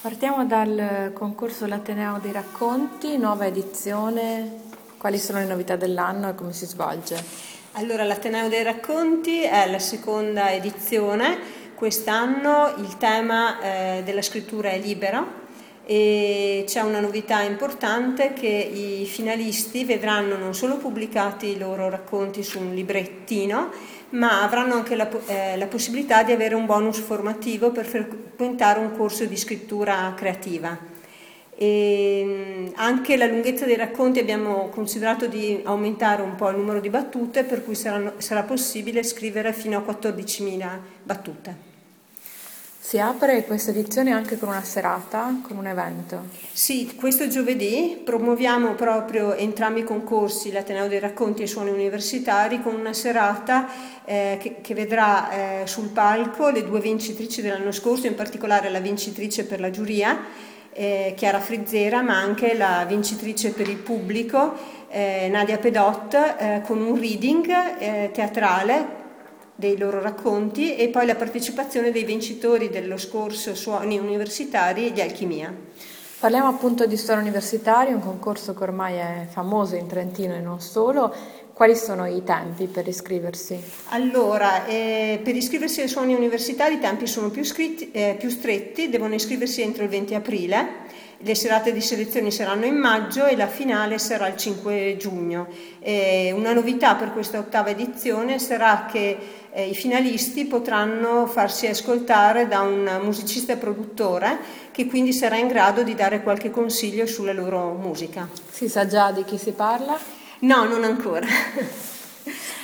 Partiamo dal concorso L'Ateneo dei Racconti, nuova edizione. Quali sono le novità dell'anno e come si svolge? Allora, l'Ateneo dei Racconti è la seconda edizione. Quest'anno il tema eh, della scrittura è libero e c'è una novità importante che i finalisti vedranno non solo pubblicati i loro racconti su un librettino, ma avranno anche la, eh, la possibilità di avere un bonus formativo per frequentare un corso di scrittura creativa. E anche la lunghezza dei racconti abbiamo considerato di aumentare un po' il numero di battute, per cui saranno, sarà possibile scrivere fino a 14.000 battute. Si apre questa edizione anche con una serata, con un evento. Sì, questo giovedì promuoviamo proprio entrambi i concorsi, l'Ateneo dei Racconti e i Suoni Universitari, con una serata eh, che, che, vedrà eh, sul palco le due vincitrici dell'anno scorso, in particolare la vincitrice per la giuria, eh, Chiara Frizzera, ma anche la vincitrice per il pubblico, eh, Nadia Pedot, eh, con un reading eh, teatrale dei loro racconti e poi la partecipazione dei vincitori dello scorso Suoni Universitari di Alchimia. Parliamo appunto di Suoni Universitari, un concorso che ormai è famoso in Trentino e non solo. Quali sono i tempi per iscriversi? Allora, eh, per iscriversi ai suoni universitari i tempi sono più, scritti, eh, più stretti, devono iscriversi entro il 20 aprile le serate di selezione saranno in maggio e la finale sarà il 5 giugno. Eh, una novità per questa ottava edizione sarà che eh, i finalisti potranno farsi ascoltare da un musicista e produttore che quindi sarà in grado di dare qualche consiglio sulla loro musica. Si sa già di chi si parla? No, non ancora.